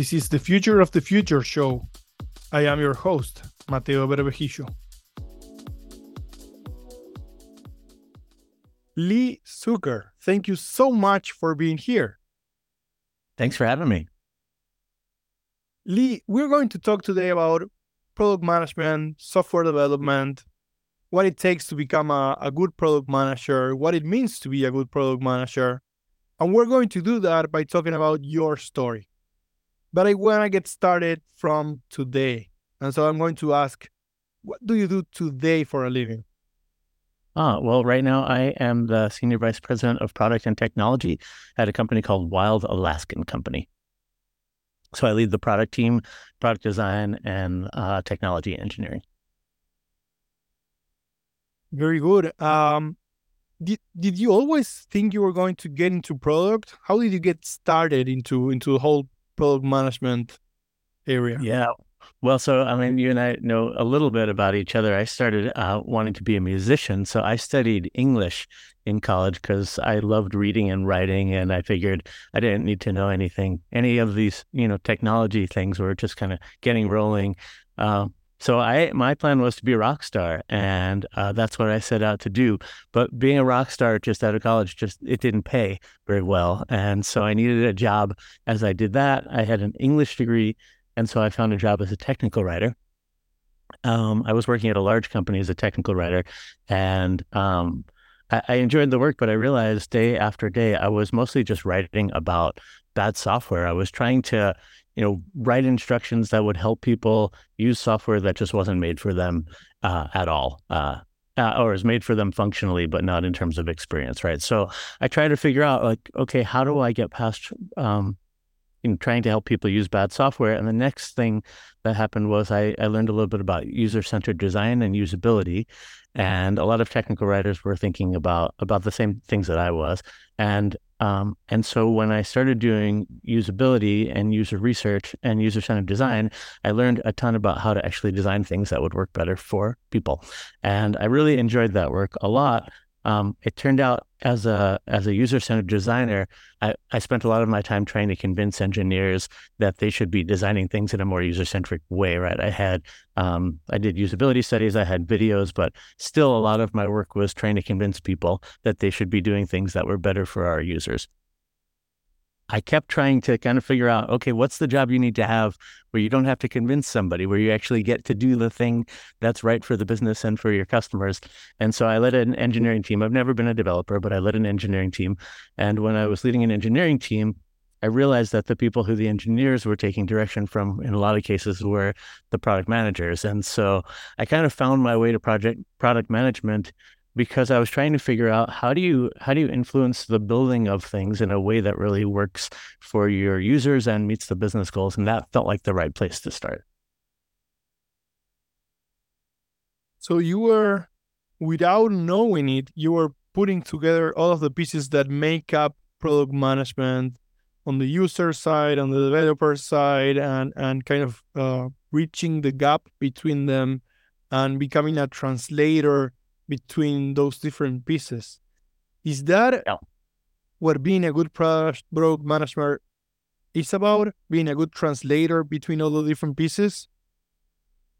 This is the Future of the Future show. I am your host, Mateo Berbejicho. Lee Zukor, thank you so much for being here. Thanks for having me. Lee, we're going to talk today about product management, software development, what it takes to become a, a good product manager, what it means to be a good product manager. And we're going to do that by talking about your story. But I want to get started from today. And so I'm going to ask, what do you do today for a living? Ah, well, right now I am the Senior Vice President of Product and Technology at a company called Wild Alaskan Company. So I lead the product team, product design, and uh, technology engineering. Very good. Um, did did you always think you were going to get into product? How did you get started into into the whole product management area? Yeah. Well, so I mean, you and I know a little bit about each other. I started uh, wanting to be a musician, so I studied English in college because I loved reading and writing, and I figured I didn't need to know anything, any of these, you know, technology things were just kind of getting rolling. Uh, so I, my plan was to be a rock star, and uh, that's what I set out to do. But being a rock star just out of college, just it didn't pay very well, and so I needed a job. As I did that, I had an English degree, and so I found a job as a technical writer. Um, I was working at a large company as a technical writer, and um, I, I enjoyed the work, but I realized day after day I was mostly just writing about bad software. I was trying to you know, write instructions that would help people use software that just wasn't made for them uh, at all. Uh, uh, or is made for them functionally, but not in terms of experience, right? So I try to figure out, like, okay, how do I get past um, in trying to help people use bad software? And the next thing that happened was I, I learned a little bit about user-centered design and usability, and a lot of technical writers were thinking about about the same things that I was, and um, and so when I started doing usability and user research and user centered design, I learned a ton about how to actually design things that would work better for people. And I really enjoyed that work a lot um, it turned out as a as a user centered designer, I, I spent a lot of my time trying to convince engineers that they should be designing things in a more user centric way. Right? I had um, I did usability studies, I had videos, but still a lot of my work was trying to convince people that they should be doing things that were better for our users. I kept trying to kind of figure out, okay, what's the job you need to have where you don't have to convince somebody, where you actually get to do the thing that's right for the business and for your customers. And so I led an engineering team. I've never been a developer, but I led an engineering team. And when I was leading an engineering team, I realized that the people who the engineers were taking direction from, in a lot of cases, were the product managers. And so I kind of found my way to project product management because I was trying to figure out how do you how do you influence the building of things in a way that really works for your users and meets the business goals, and that felt like the right place to start. So you were, without knowing it, you were putting together all of the pieces that make up product management on the user side, on the developer side, and and kind of uh, reaching the gap between them and becoming a translator between those different pieces. Is that yeah. what being a good product manager is about? Being a good translator between all the different pieces?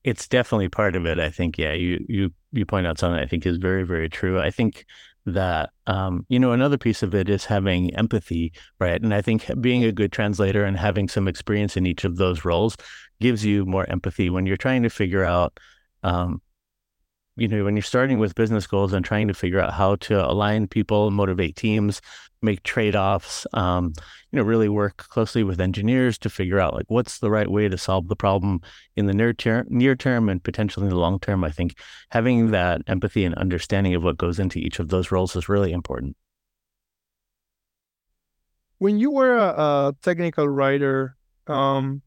It's definitely part of it. I think, yeah, you you you point out something I think is very, very true. I think that um, you know another piece of it is having empathy right and i think being a good translator and having some experience in each of those roles gives you more empathy when you're trying to figure out um, you know, when you're starting with business goals and trying to figure out how to align people, motivate teams, make trade-offs, um, you know, really work closely with engineers to figure out like what's the right way to solve the problem in the near term, near term, and potentially in the long term. I think having that empathy and understanding of what goes into each of those roles is really important. When you were a, a technical writer, um,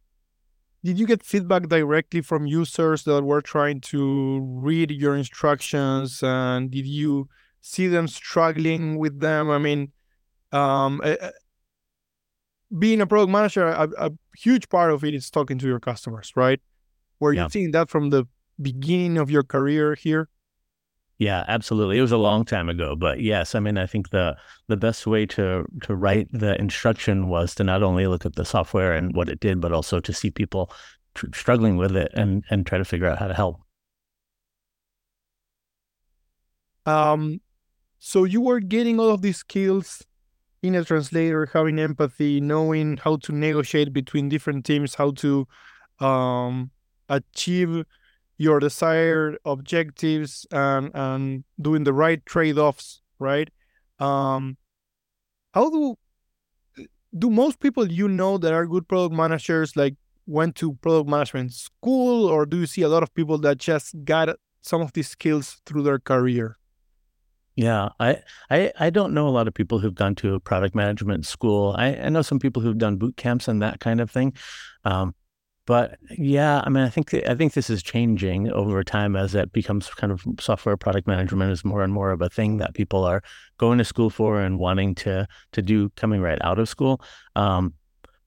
did you get feedback directly from users that were trying to read your instructions? And did you see them struggling with them? I mean um, uh, being a product manager a, a, huge part of it is talking to your customers right? Were yeah. you seeing that from the beginning of your career here Yeah, absolutely. It was a long time ago, but yes, I mean, I think the the best way to to write the instruction was to not only look at the software and what it did, but also to see people tr- struggling with it and and try to figure out how to help. Um, so you were getting all of these skills in a translator, having empathy, knowing how to negotiate between different teams, how to um, achieve your desired objectives and and doing the right trade-offs right um how do do most people you know that are good product managers like went to product management school or do you see a lot of people that just got some of these skills through their career yeah, I, I I don't know a lot of people who've gone to a product management school. I, I know some people who've done boot camps and that kind of thing. Um, but yeah, I mean, I think I think this is changing over time as it becomes kind of software product management is more and more of a thing that people are going to school for and wanting to to do coming right out of school. Um,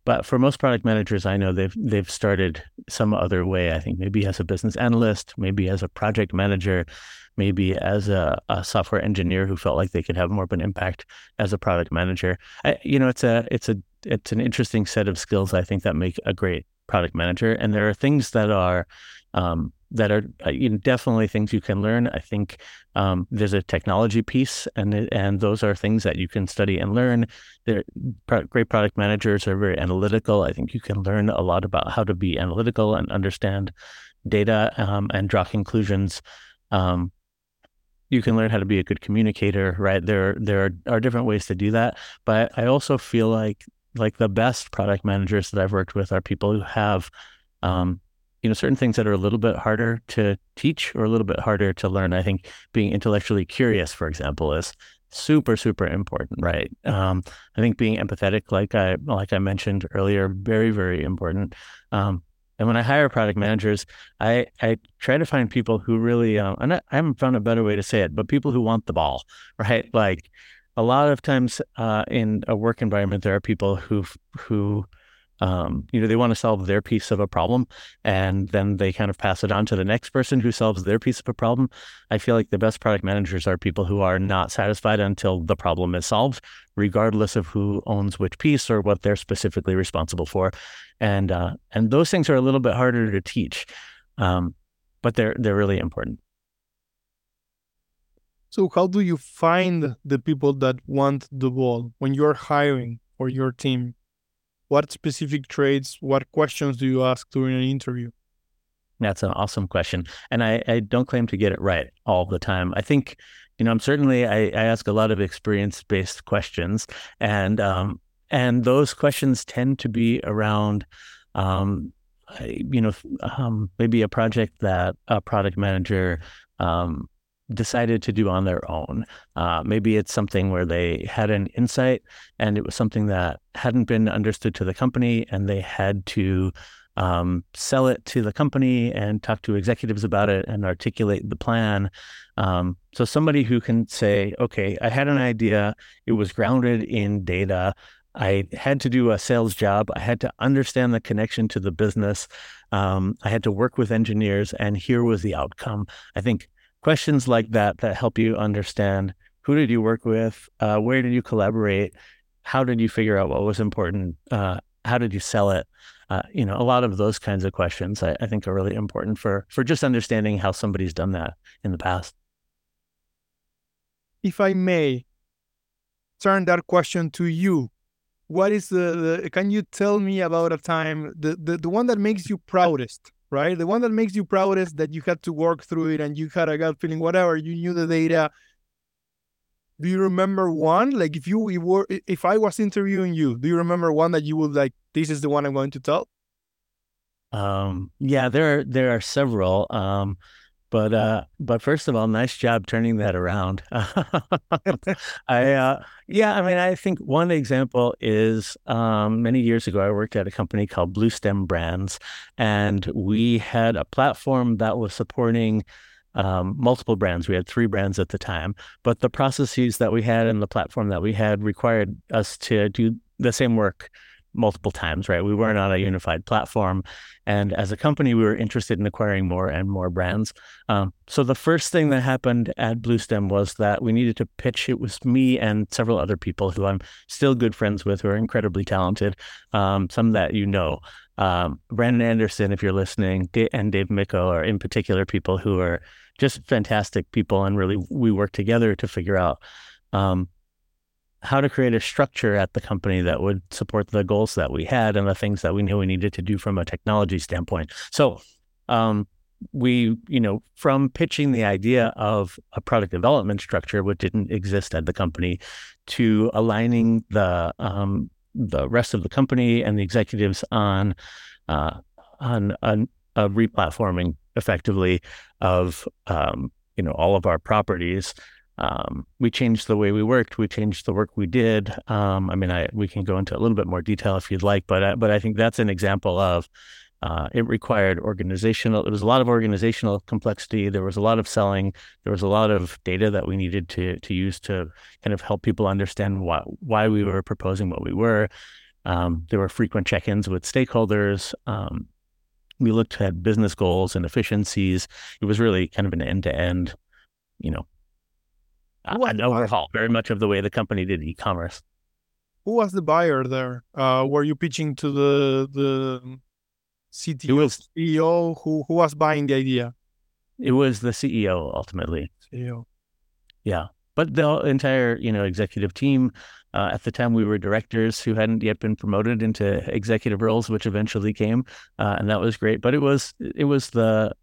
but for most product managers, I know they've they've started some other way. I think maybe as a business analyst, maybe as a project manager, maybe as a, a software engineer who felt like they could have more of an impact as a product manager. I, you know, it's a it's a it's an interesting set of skills. I think that make a great product manager. And there are things that are um, that are uh, you know, definitely things you can learn. I think um, there's a technology piece, and and those are things that you can study and learn. They're, great product managers are very analytical. I think you can learn a lot about how to be analytical and understand data um, and draw conclusions. Um, you can learn how to be a good communicator, right? There, there are, are different ways to do that. But I also feel like like the best product managers that I've worked with are people who have, um, you know, certain things that are a little bit harder to teach or a little bit harder to learn. I think being intellectually curious, for example, is super super important, right? Um, I think being empathetic, like I like I mentioned earlier, very very important. Um, and when I hire product managers, I I try to find people who really, um, and I, I haven't found a better way to say it, but people who want the ball, right? Like a lot of times uh, in a work environment, there are people who who um, you know they want to solve their piece of a problem, and then they kind of pass it on to the next person who solves their piece of a problem. I feel like the best product managers are people who are not satisfied until the problem is solved, regardless of who owns which piece or what they're specifically responsible for, and uh, and those things are a little bit harder to teach, um, but they're they're really important. So, how do you find the people that want the ball when you're hiring for your team? What specific traits, what questions do you ask during an interview? That's an awesome question. And I, I don't claim to get it right all the time. I think, you know, I'm certainly, I, I ask a lot of experience based questions. And, um, and those questions tend to be around, um, you know, um, maybe a project that a product manager um, decided to do on their own. Uh, maybe it's something where they had an insight and it was something that hadn't been understood to the company and they had to um, sell it to the company and talk to executives about it and articulate the plan. Um, so somebody who can say, okay, I had an idea, it was grounded in data. I had to do a sales job. I had to understand the connection to the business. Um, I had to work with engineers, and here was the outcome. I think questions like that that help you understand who did you work with, uh, where did you collaborate, how did you figure out what was important, uh, how did you sell it. Uh, you know, a lot of those kinds of questions I, I think are really important for for just understanding how somebody's done that in the past. If I may turn that question to you, what is the, the can you tell me about a time the, the the one that makes you proudest right? The one that makes you proudest that you had to work through it and you had a gut feeling, whatever, you knew the data. Do you remember one? Like if you, were, if I was interviewing you, do you remember one that you would like, this is the one I'm going to tell? Um, yeah, there are, there are several. Um, but uh, but first of all, nice job turning that around. I uh, yeah, I mean, I think one example is um, many years ago, I worked at a company called Bluestem Brands, and we had a platform that was supporting um, multiple brands. We had three brands at the time, but the processes that we had and the platform that we had required us to do the same work multiple times, right? We weren't on a unified platform. And as a company, we were interested in acquiring more and more brands. Um, so the first thing that happened at Bluestem was that we needed to pitch. It was me and several other people who I'm still good friends with, who are incredibly talented, um, some that you know. Um, Brandon Anderson, if you're listening, and Dave Micco are in particular people who are just fantastic people. And really, we work together to figure out um, how to create a structure at the company that would support the goals that we had and the things that we knew we needed to do from a technology standpoint. So, um, we, you know, from pitching the idea of a product development structure, which didn't exist at the company, to aligning the um, the rest of the company and the executives on uh, on, on a replatforming effectively of um, you know all of our properties um, we changed the way we worked. We changed the work we did. Um, I mean, I we can go into a little bit more detail if you'd like, but I, but I think that's an example of uh, it required organizational. There was a lot of organizational complexity. There was a lot of selling. There was a lot of data that we needed to to use to kind of help people understand why why we were proposing what we were. Um, there were frequent check-ins with stakeholders. Um, we looked at business goals and efficiencies. It was really kind of an end-to-end, you know, an overhaul very much of the way the company did e-commerce. Who was the buyer there? Uh, were you pitching to the the CTO, was, CEO? Who who was buying the idea? It was the CEO ultimately. CEO. Yeah, but the entire you know executive team. Uh, at the time, we were directors who hadn't yet been promoted into executive roles, which eventually came, uh, and that was great. But it was it was the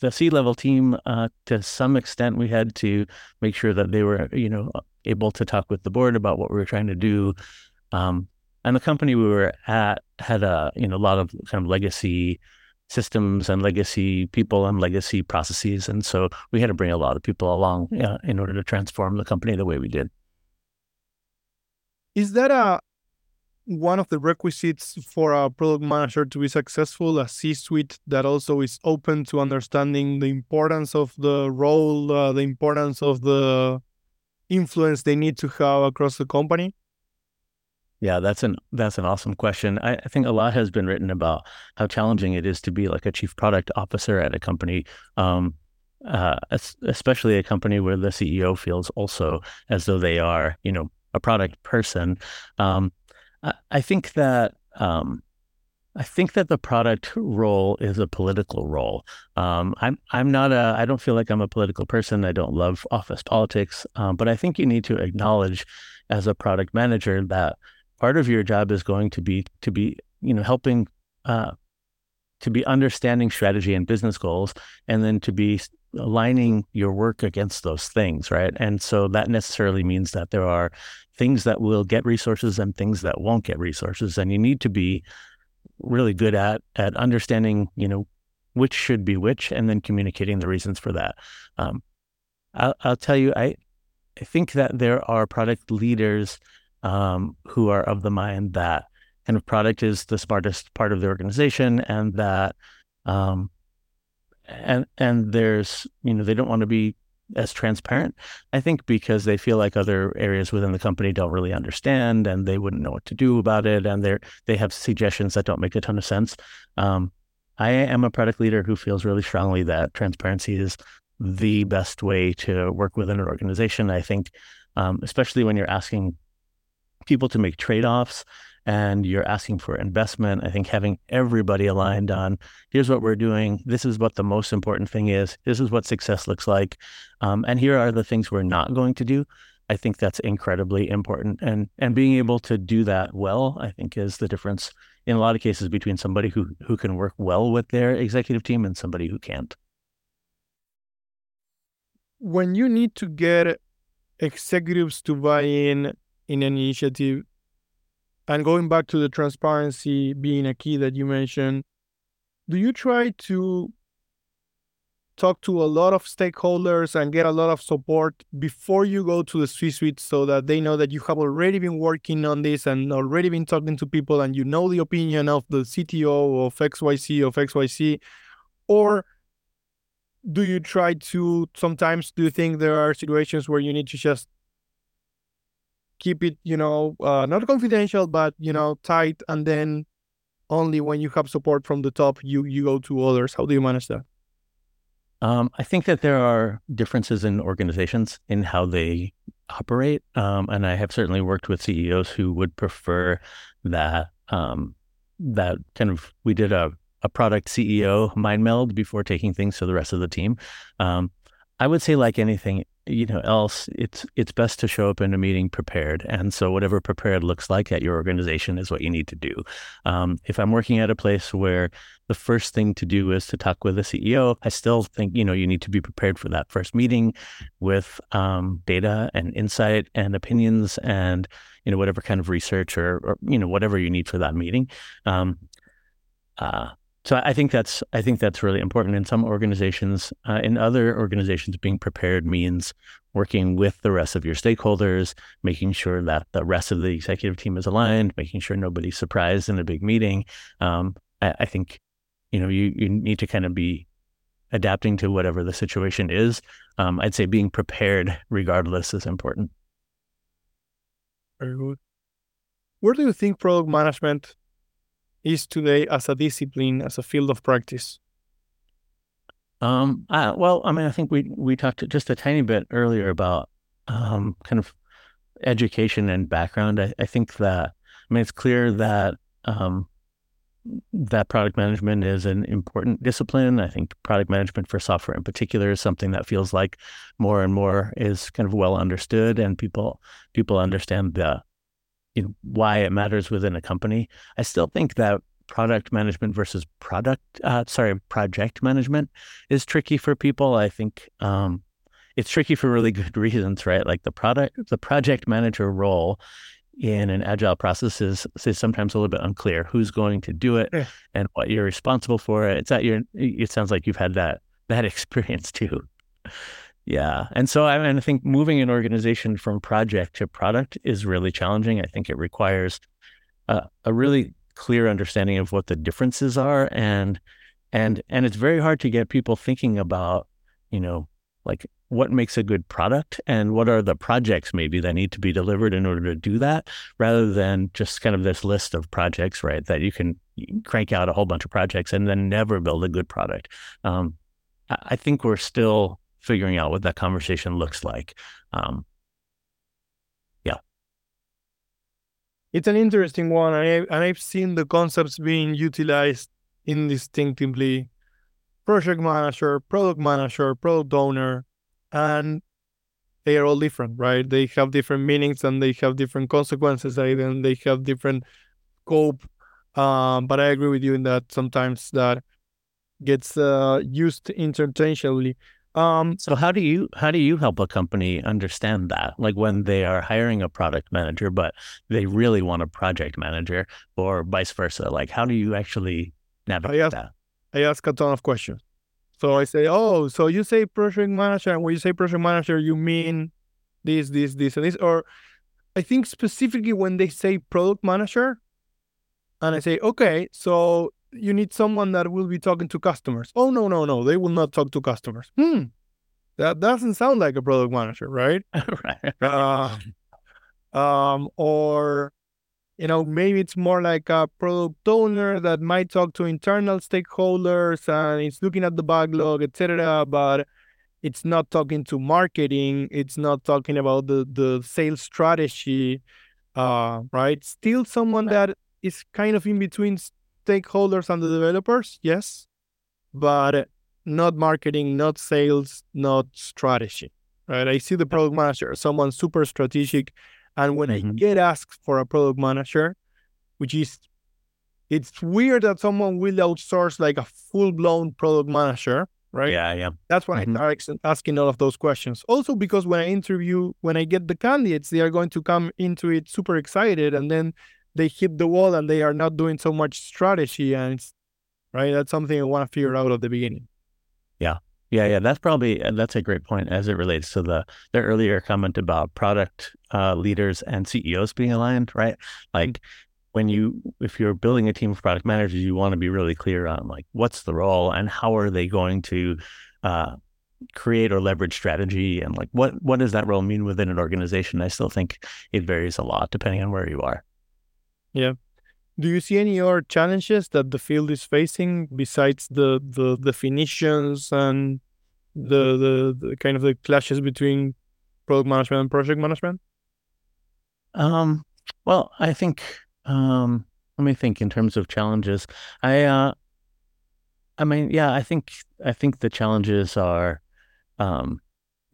the C level team, uh, to some extent, we had to make sure that they were, you know, able to talk with the board about what we were trying to do. Um, and the company we were at had a, you know, a lot of kind of legacy systems and legacy people and legacy processes, and so we had to bring a lot of people along uh, in order to transform the company the way we did. Is that a one of the requisites for a product manager to be successful, a C suite that also is open to understanding the importance of the role, uh, the importance of the influence they need to have across the company? Yeah, that's an that's an awesome question. I, I, think a lot has been written about how challenging it is to be like a chief product officer at a company, um, uh, especially a company where the CEO feels also as though they are, you know, a product person. Um, I, think that um, I think that the product role is a political role. Um, I'm I'm not a I don't feel like I'm a political person. I don't love office politics, um, but I think you need to acknowledge as a product manager that part of your job is going to be to be you know helping uh, to be understanding strategy and business goals, and then to be aligning your work against those things, right? And so that necessarily means that there are things that will get resources and things that won't get resources, and you need to be really good at at understanding, you know, which should be which, and then communicating the reasons for that. Um, I'll, I'll tell you, I I think that there are product leaders um, who are of the mind that kind of product is the smartest part of the organization, and that um, and and there's you know they don't want to be as transparent i think because they feel like other areas within the company don't really understand and they wouldn't know what to do about it and they're they have suggestions that don't make a ton of sense. Um, i am a product leader who feels really strongly that transparency is the best way to work within an organization. I think um, especially when you're asking people to make trade-offs and you're asking for investment, I think having everybody aligned on here's what we're doing, this is what the most important thing is, this is what success looks like, um, and here are the things we're not going to do. I think that's incredibly important, and and being able to do that well, I think, is the difference in a lot of cases between somebody who who can work well with their executive team and somebody who can't. When you need to get executives to buy in in an initiative, and going back to the transparency being a key that you mentioned, do you try to talk to a lot of stakeholders and get a lot of support before you go to the C suite so that they know that you have already been working on this and already been talking to people and you know the opinion of the CTO of XYZ of XYZ? Or do you try to sometimes do you think there are situations where you need to just keep it, you know, uh, not confidential, but you know, tight, and then only when you have support from the top, you you go to others. How do you manage that? Um, I think that there are differences in organizations in how they operate, um, and I have certainly worked with CEOs who would prefer that um, that kind of we did a a product CEO mind meld before taking things to the rest of the team. Um, I would say, like anything, you know, else, it's it's best to show up in a meeting prepared, and so whatever prepared looks like at your organization is what you need to do. Um, if I'm working at a place where the first thing to do is to talk with the CEO, I still think you know you need to be prepared for that first meeting with um, data and insight and opinions and you know whatever kind of research or, or you know whatever you need for that meeting. Um, uh, so I think that's I think that's really important in some organizations. Uh, in other organizations, being prepared means working with the rest of your stakeholders, making sure that the rest of the executive team is aligned, making sure nobody's surprised in a big meeting. Um, I, I, think you know you you need to kind of be adapting to whatever the situation is. Um, I'd say being prepared regardless is important. Very good. Where do you think product management is today as a discipline, as a field of practice? Um, uh, well, I mean, I think we we talked just a tiny bit earlier about um, kind of education and background. I, I, think that I mean it's clear that um, that product management is an important discipline. I think product management for software in particular is something that feels like more and more is kind of well understood, and people people understand the you know why it matters within a company. I still think that product management versus product uh, sorry project management is tricky for people. I think um, it's tricky for really good reasons, right? Like the product the project manager role in an agile process is, is sometimes a little bit unclear who's going to do it yeah. and what you're responsible for. It's that your it sounds like you've had that that experience too. Yeah. And so I, mean, I think moving an organization from project to product is really challenging. I think it requires a, a really clear understanding of what the differences are and and and it's very hard to get people thinking about, you know, like what makes a good product and what are the projects maybe that need to be delivered in order to do that rather than just kind of this list of projects, right? That you can crank out a whole bunch of projects and then never build a good product. Um, I think we're still figuring out what that conversation looks like. Um, yeah. It's an interesting one. And, I, I've seen the concepts being utilized indistinctively project manager, product manager, product owner, and they are all different, right? They have different meanings and they have different consequences, and they have different scope. Um, but I agree with you in that sometimes that gets uh, used interchangeably. Um, so how do you how do you help a company understand that? Like when they are hiring a product manager, but they really want a project manager, or vice versa. Like how do you actually navigate I ask, that? I ask a ton of questions. So I say, oh, so you say project manager, and when you say project manager, you mean this, this, this, and this, or I think specifically when they say product manager, and I say, okay, so you need someone that will be talking to customers. Oh no, no, no, they will not talk to customers. Hmm, that doesn't sound like a product manager, right? right. Uh, um, or you know, maybe it's more like a product owner that might talk to internal stakeholders and it's looking at the backlog, etc. But it's not talking to marketing. It's not talking about the the sales strategy, uh, right? Still someone that is kind of in between stakeholders and the developers, yes, but not marketing, not sales, not strategy, right? I see the product manager, someone super strategic. And when mm-hmm. I get asked for a product manager, which is, it's weird that someone will outsource like a full blown product manager, right? Yeah, yeah. That's when mm-hmm. I start asking all of those questions. Also, because when I interview, when I get the candidates, they are going to come into it super excited and then they hit the wall and they are not doing so much strategy and it's right that's something i want to figure out at the beginning. Yeah. Yeah yeah that's probably uh, that's a great point as it relates to the the earlier comment about product uh, leaders and ceos being aligned right? Like mm-hmm. when you if you're building a team of product managers you want to be really clear on like what's the role and how are they going to uh, create or leverage strategy and like what what does that role mean within an organization? I still think it varies a lot depending on where you are yeah. Do you see any other challenges that the field is facing besides the the definitions and the the, the kind of the clashes between product management and project management? Um well i think um let me think in terms of challenges. I uh I mean, yeah, I think I think the challenges are um,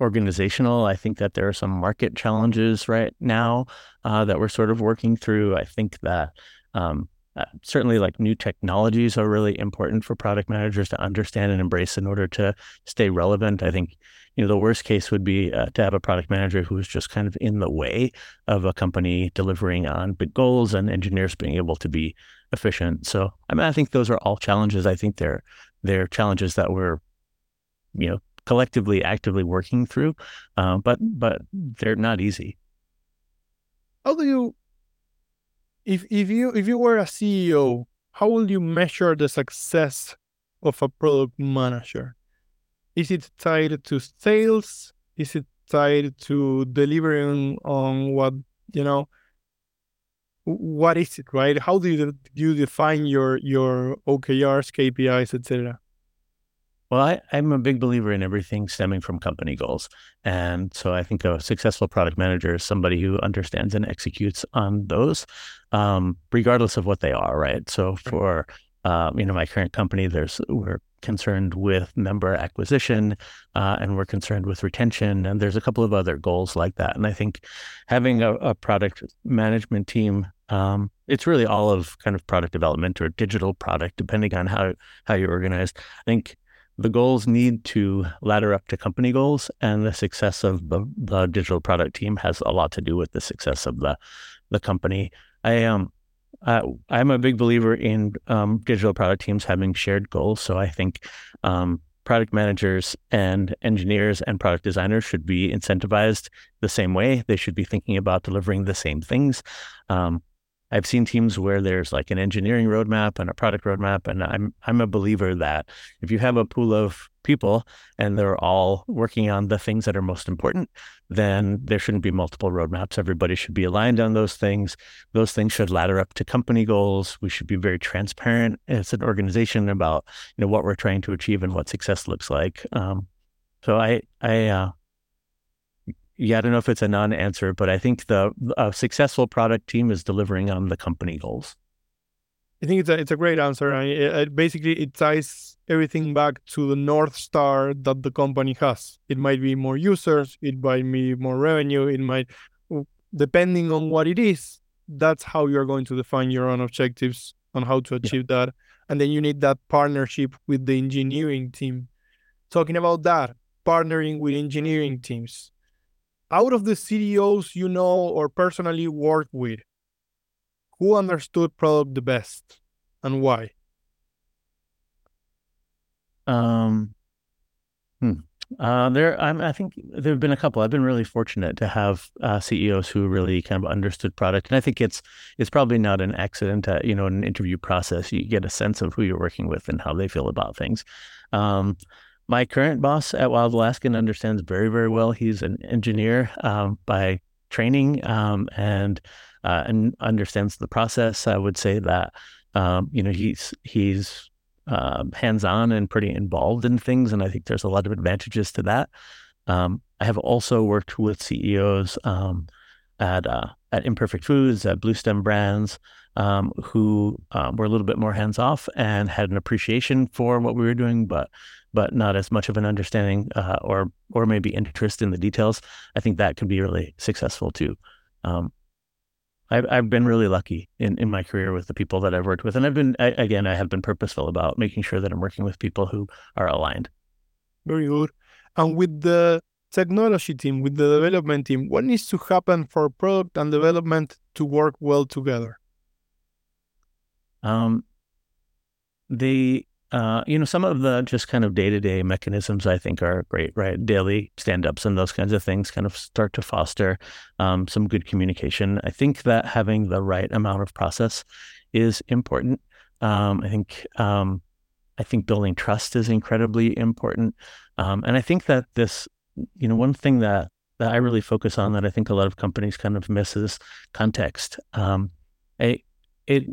organizational. I think that there are some market challenges right now uh, that we're sort of working through. I think that um, uh, certainly like new technologies are really important for product managers to understand and embrace in order to stay relevant. I think you know the worst case would be uh, to have a product manager who is just kind of in the way of a company delivering on big goals and engineers being able to be efficient. So I mean, I think those are all challenges. I think they're they're challenges that we're, you know, collectively actively working through, uh, but but they're not easy. How do you, if if you if you were a CEO, how will you measure the success of a product manager? Is it tied to sales? Is it tied to delivering on what you know? what is it, right? How do you, you define your your OKRs, KPIs, etc.? Well, I, I'm a big believer in everything stemming from company goals. And so I think a successful product manager is somebody who understands and executes on those, um, regardless of what they are, right? So for um, you know, my current company, there's we're concerned with member acquisition uh, and we're concerned with retention. And there's a couple of other goals like that. And I think having a, a product management team, um, it's really all of kind of product development or digital product, depending on how, how you're organized. I think the goals need to ladder up to company goals and the success of the, the digital product team has a lot to do with the success of the, the company. I um uh, I'm a big believer in um, digital product teams having shared goals. So I think um, product managers and engineers and product designers should be incentivized the same way. They should be thinking about delivering the same things. Um, I've seen teams where there's like an engineering roadmap and a product roadmap, and I'm I'm a believer that if you have a pool of people and they're all working on the things that are most important, then there shouldn't be multiple roadmaps. Everybody should be aligned on those things. Those things should ladder up to company goals. We should be very transparent as an organization about you know what we're trying to achieve and what success looks like. Um, so I I uh, yeah, I don't know if it's a non-answer, but I think the a successful product team is delivering on the company goals. I think it's a it's a great answer. I, it, basically, it ties everything back to the north star that the company has. It might be more users, it might be more revenue, it might, depending on what it is. That's how you're going to define your own objectives on how to achieve yeah. that, and then you need that partnership with the engineering team. Talking about that, partnering with engineering teams out of the CDOs you know or personally work with, who understood product the best and why? Um, hmm. Uh, there, I'm, I think there have been a couple. I've been really fortunate to have uh, CEOs who really kind of understood product, and I think it's it's probably not an accident. Uh, you know, in an interview process, you get a sense of who you're working with and how they feel about things. Um, my current boss at Wild Alaskan understands very, very well. He's an engineer um, by training um, and uh, and understands the process. I would say that um, you know he's he's uh, hands on and pretty involved in things, and I think there's a lot of advantages to that. Um, I have also worked with CEOs um, at uh, at Imperfect Foods, at Bluestem Brands, um, who um, were a little bit more hands off and had an appreciation for what we were doing, but but not as much of an understanding uh, or or maybe interest in the details. I think that could be really successful too. Um, I've I've been really lucky in, in my career with the people that I've worked with, and I've been I, again I have been purposeful about making sure that I'm working with people who are aligned. Very good. And with the technology team, with the development team, what needs to happen for product and development to work well together? Um, the uh, you know, some of the just kind of day to day mechanisms I think are great, right? Daily stand ups and those kinds of things kind of start to foster um, some good communication. I think that having the right amount of process is important. Um, I think um, I think building trust is incredibly important. Um, and I think that this, you know, one thing that that I really focus on that I think a lot of companies kind of miss is context. Um, I, it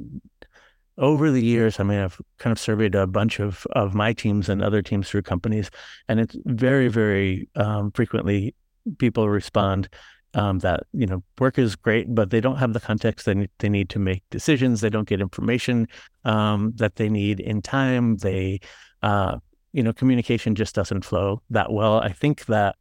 over the years, I mean, I've kind of surveyed a bunch of of my teams and other teams through companies, and it's very, very um, frequently people respond um, that you know work is great, but they don't have the context they need, they need to make decisions. They don't get information um, that they need in time. They, uh, you know, communication just doesn't flow that well. I think that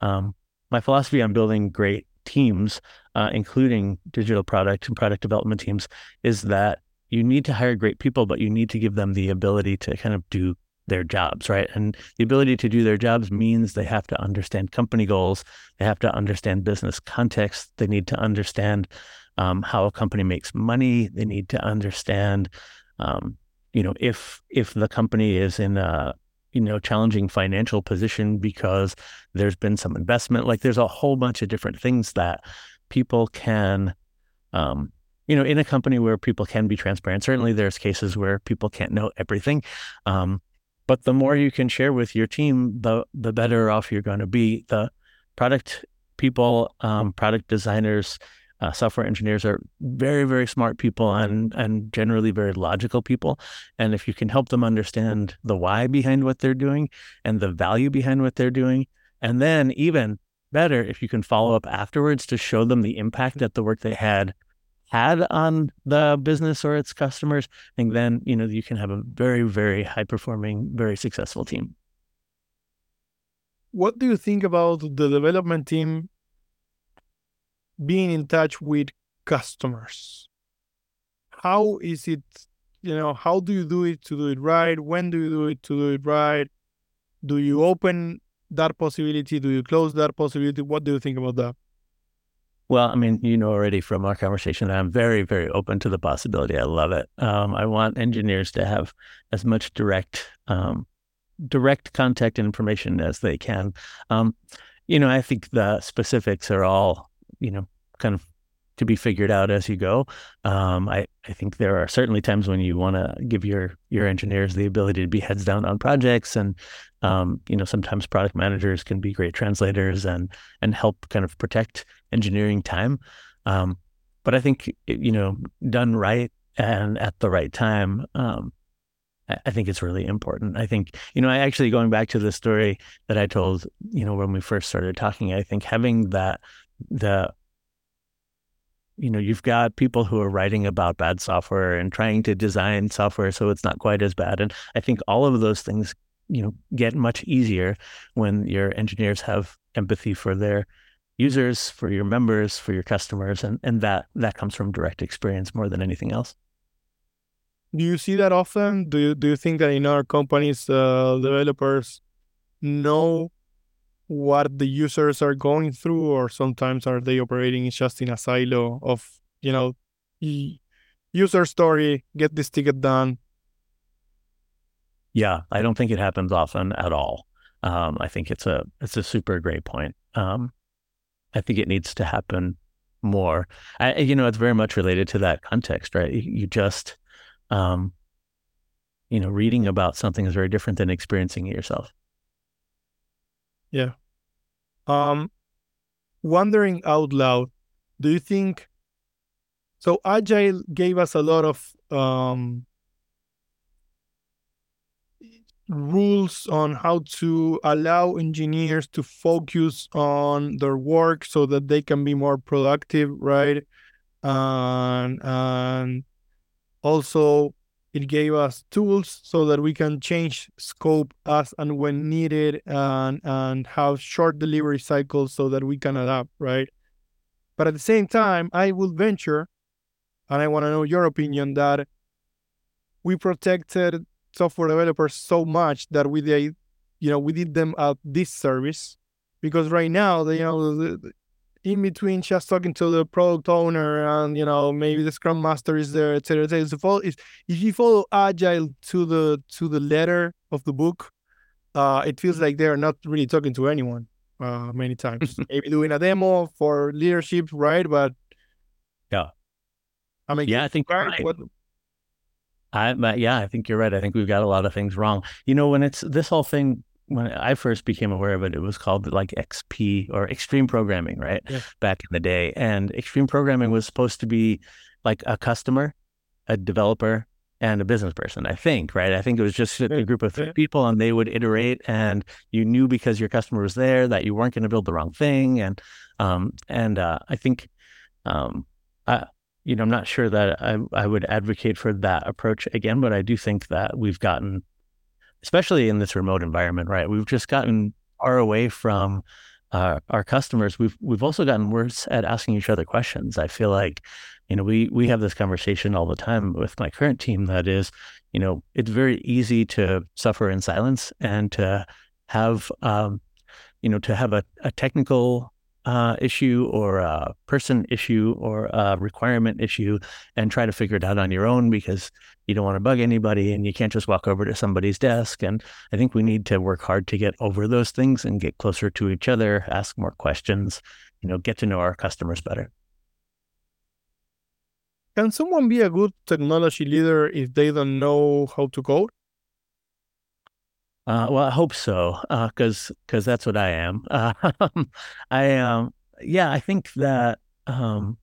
um, my philosophy on building great teams, uh, including digital product and product development teams, is that you need to hire great people, but you need to give them the ability to kind of do their jobs, right? And the ability to do their jobs means they have to understand company goals, they have to understand business context, they need to understand um, how a company makes money, they need to understand, um, you know, if if the company is in a you know challenging financial position because there's been some investment, like there's a whole bunch of different things that people can. Um, you know, in a company where people can be transparent, certainly there's cases where people can't know everything. Um, but the more you can share with your team, the the better off you're going to be. The product people, um, product designers, uh, software engineers are very very smart people and and generally very logical people. And if you can help them understand the why behind what they're doing and the value behind what they're doing, and then even better if you can follow up afterwards to show them the impact that the work they had had on the business or its customers, I think then you know you can have a very very high performing, very successful team. What do you think about the development team being in touch with customers? How is it? You know, how do you do it to do it right? When do you do it to do it right? Do you open that possibility? Do you close that possibility? What do you think about that? Well, I mean, you know already from our conversation that I'm very, very open to the possibility. I love it. Um, I want engineers to have as much direct, um, direct contact and information as they can. Um, you know, I think the specifics are all, you know, kind of to be figured out as you go. Um, I, I think there are certainly times when you want to give your your engineers the ability to be heads down on projects, and um, you know sometimes product managers can be great translators and and help kind of protect engineering time. Um, but I think you know done right and at the right time. Um, I think it's really important. I think, you know, I actually going back to the story that I told, you know, when we first started talking, I think having that the you know you've got people who are writing about bad software and trying to design software so it's not quite as bad and i think all of those things you know get much easier when your engineers have empathy for their users for your members for your customers and and that that comes from direct experience more than anything else. Do you see that often? Do you do you think that in our companies uh, developers know what the users are going through, or sometimes are they operating just in a silo of, you know, user story, get this ticket done? Yeah, I don't think it happens often at all. Um, I think it's a it's a super great point. Um, I think it needs to happen more. I, you know, it's very much related to that context, right? You just, um, you know, reading about something is very different than experiencing it yourself. Yeah. Um, wondering out loud, do you think so? Agile gave us a lot of um, rules on how to allow engineers to focus on their work so that they can be more productive, right? And and also it gave us tools so that we can change scope as and when needed and, and have short delivery cycles so that we can adapt, right? But at the same time, I will venture, and I want to know your opinion, that we protected software developers so much that we did, you know, we did them a disservice because right now, you know, in between just talking to the product owner and you know maybe the scrum master is there etc etc so follow, if, if you follow agile to the to the letter of the book uh it feels like they're not really talking to anyone uh many times maybe doing a demo for leadership right but yeah i mean yeah i think right. What, I, yeah, I think you're right. I think we've got a lot of things wrong. You know, when it's this whole thing, when I first became aware of it, it was called like XP or extreme programming, right? Yeah. Back in the day. And extreme programming was supposed to be like a customer, a developer, and a business person, I think, right? I think it was just a group of three people and they would iterate and you knew because your customer was there that you weren't going to build the wrong thing. And, um, and, uh, I think, um, I, you know, I'm not sure that I, I would advocate for that approach again, but I do think that we've gotten, especially in this remote environment, right? We've just gotten far away from uh, our customers. We've we've also gotten worse at asking each other questions. I feel like you know, we we have this conversation all the time with my current team that is, you know, it's very easy to suffer in silence and to have, um, you know, to have a, a technical uh, issue or a person issue or a requirement issue and try to figure it out on your own because you don't want to bug anybody and you can't just walk over to somebody's desk. And I think we need to work hard to get over those things and get closer to each other, ask more questions, you know, get to know our customers better. Can someone be a good technology leader if they don't know how to code? Uh, well, I hope so, because uh, because that's what I am. Uh, I um, yeah, I think that um,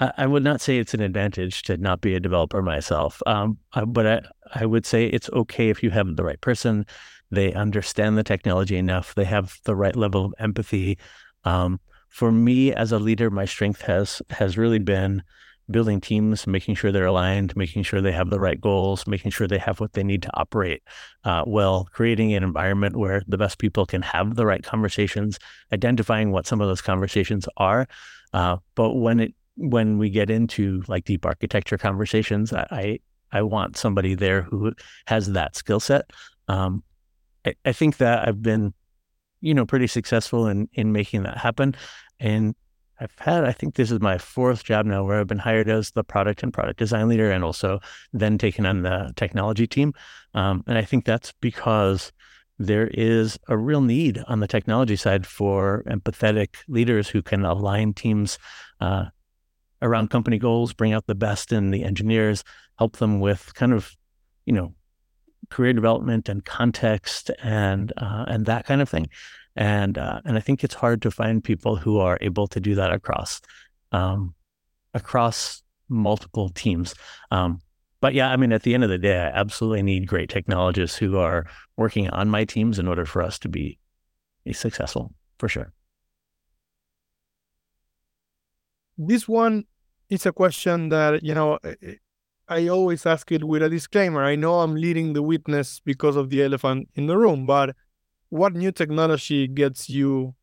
I, I, would not say it's an advantage to not be a developer myself. Um, I, but I I would say it's okay if you have the right person. They understand the technology enough. They have the right level of empathy. Um, for me as a leader, my strength has has really been building teams, making sure they're aligned, making sure they have the right goals, making sure they have what they need to operate uh, well, creating an environment where the best people can have the right conversations, identifying what some of those conversations are. Uh, but when it when we get into like deep architecture conversations, I I want somebody there who has that skill set. Um, I, I think that I've been, you know, pretty successful in in making that happen. And I've had, I think this is my fourth job now where I've been hired as the product and product design leader and also then taken on the technology team. Um, and I think that's because there is a real need on the technology side for empathetic leaders who can align teams uh, around company goals, bring out the best in the engineers, help them with kind of, you know, career development and context and uh, and that kind of thing and uh, and I think it's hard to find people who are able to do that across um, across multiple teams. Um, but yeah, I mean, at the end of the day, I absolutely need great technologists who are working on my teams in order for us to be successful, for sure. This one is a question that you know I always ask it with a disclaimer. I know I'm leading the witness because of the elephant in the room, but what new technology gets you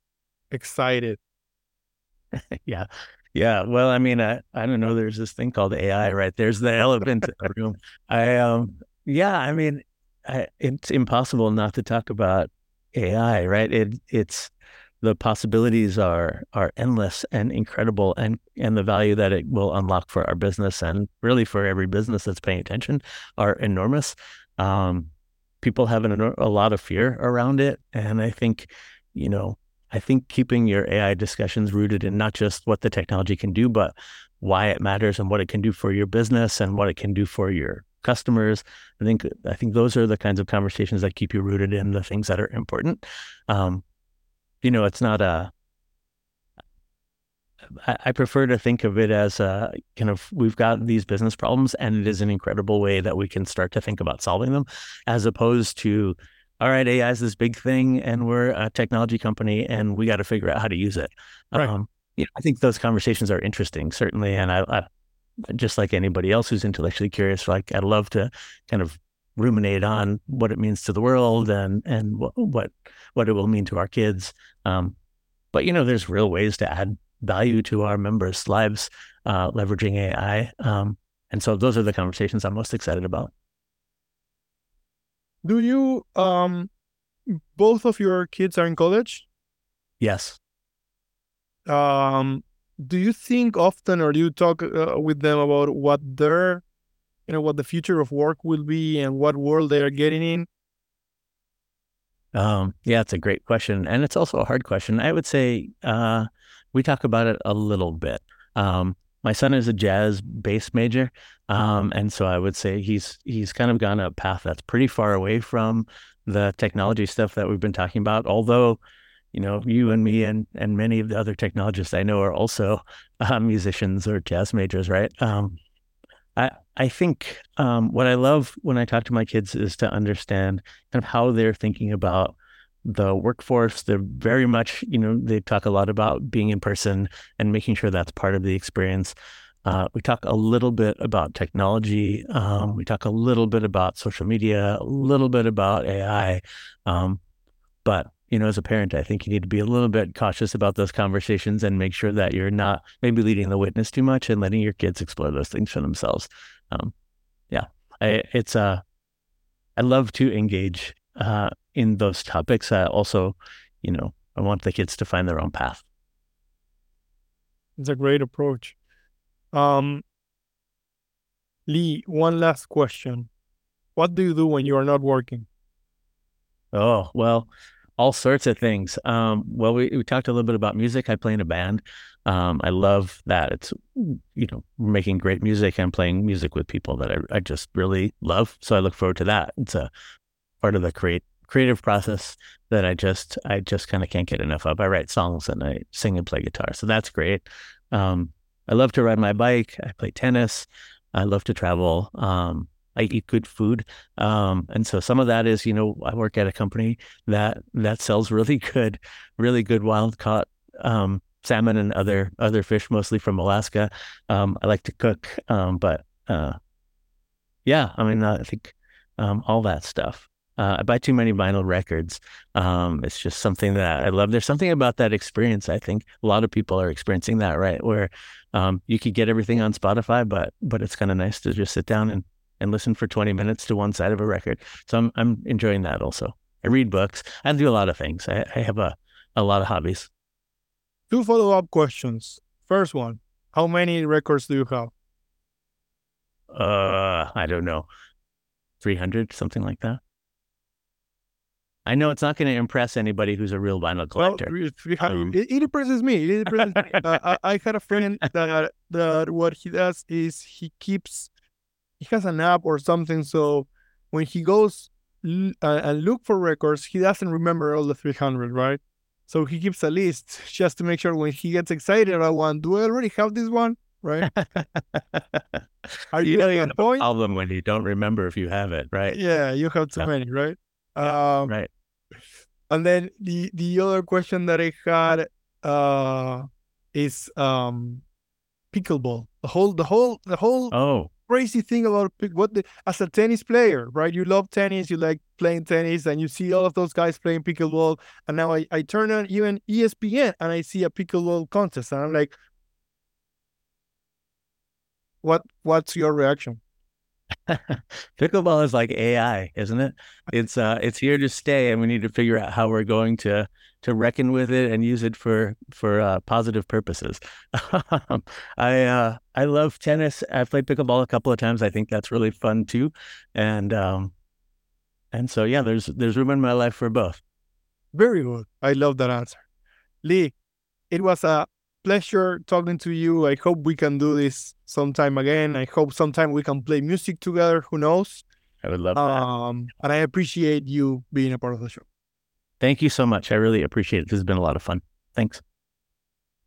excited? yeah. Yeah. Well, I mean, I, I don't know. There's this thing called AI, right? There's the elephant in the room. I, um, yeah, I mean, I, it's impossible not to talk about AI, right? It, it's, the possibilities are are endless and incredible and and the value that it will unlock for our business and really for every business that's paying attention are enormous um, people have an, a lot of fear around it. And I think, you know, I think keeping your AI discussions rooted in not just what the technology can do, but why it matters and what it can do for your business and what it can do for your customers. I think I think those are the kinds of conversations that keep you rooted in the things that are important. Um, you know, it's not a I, prefer to think of it as a kind of we've got these business problems, and it is an incredible way that we can start to think about solving them, as opposed to, all right, AI is this big thing, and we're a technology company, and we got to figure out how to use it. Right. Um, you know, I think those conversations are interesting, certainly, and I, I just like anybody else who's intellectually curious, like I'd love to kind of ruminate on what it means to the world and and what what, what it will mean to our kids. Um, but you know, there's real ways to add value to our members' lives uh, leveraging AI. Um, and so those are the conversations I'm most excited about. Do you, um, both of your kids are in college? Yes. Um, do you think often or do you talk uh, with them about what their, you know, what the future of work will be and what world they are getting in? Um, yeah, it's a great question. And it's also a hard question. I would say, uh, we talk about it a little bit. Um, my son is a jazz bass major, um, and so I would say he's he's kind of gone a path that's pretty far away from the technology stuff that we've been talking about. Although, you know, you and me and and many of the other technologists I know are also uh, musicians or jazz majors, right? Um, I I think um, what I love when I talk to my kids is to understand kind of how they're thinking about the workforce. They're very much, you know, they talk a lot about being in person and making sure that's part of the experience. Uh, we talk a little bit about technology. Um, we talk a little bit about social media, a little bit about AI. Um, but you know, as a parent, I think you need to be a little bit cautious about those conversations and make sure that you're not maybe leading the witness too much and letting your kids explore those things for themselves. Um, yeah, I, it's uh, I love to engage uh, in those topics. I also, you know, I want the kids to find their own path. It's a great approach. Um, Lee, one last question. What do you do when you are not working? Oh, well, all sorts of things. Um, well, we, we talked a little bit about music. I play in a band. Um, I love that. It's, you know, making great music and playing music with people that I, I just really love. So I look forward to that. It's a part of the create creative process that I just I just kind of can't get enough of. I write songs and I sing and play guitar, so that's great. Um, I love to ride my bike. I play tennis. I love to travel. Um, I eat good food, um, and so some of that is, you know, I work at a company that that sells really good, really good wild caught um, salmon and other other fish, mostly from Alaska. Um, I like to cook, um, but uh, yeah, I mean, I think all that stuff. Uh, I buy too many vinyl records. Um, it's just something that I love. There's something about that experience. I think a lot of people are experiencing that, right? Where um, you could get everything on Spotify, but but it's kind of nice to just sit down and and listen for 20 minutes to one side of a record. So I'm I'm enjoying that also. I read books. I do a lot of things. I, I have a a lot of hobbies. Two follow up questions. First one: How many records do you have? Uh, I don't know, 300, something like that. I know it's not going to impress anybody who's a real vinyl collector. Well, um, it, it, impresses me. It impresses me. Uh, I, I, had a friend that that what he does is he keeps he has an app or something. So when he goes uh, and look for records, he doesn't remember all the 300, right? So he keeps a list just to make sure when he gets excited about one, do I already have this one? Right? Are you, getting a point? Problem when you don't remember if you have it, right? Yeah, you have too many, right? Um, right. And then the the other question that I had uh, is um, pickleball. The whole the whole the whole oh crazy thing about what the, as a tennis player, right? You love tennis, you like playing tennis, and you see all of those guys playing pickleball. And now I, I turn on even ESPN and I see a pickleball contest, and I'm like, what What's your reaction? Pickleball is like AI, isn't it? It's uh it's here to stay and we need to figure out how we're going to to reckon with it and use it for for uh, positive purposes. I uh I love tennis. I've played pickleball a couple of times. I think that's really fun too. And um and so yeah, there's there's room in my life for both. Very good. I love that answer. Lee, it was a pleasure talking to you. I hope we can do this sometime again. I hope sometime we can play music together. Who knows? I would love um, that. And I appreciate you being a part of the show. Thank you so much. I really appreciate it. This has been a lot of fun. Thanks.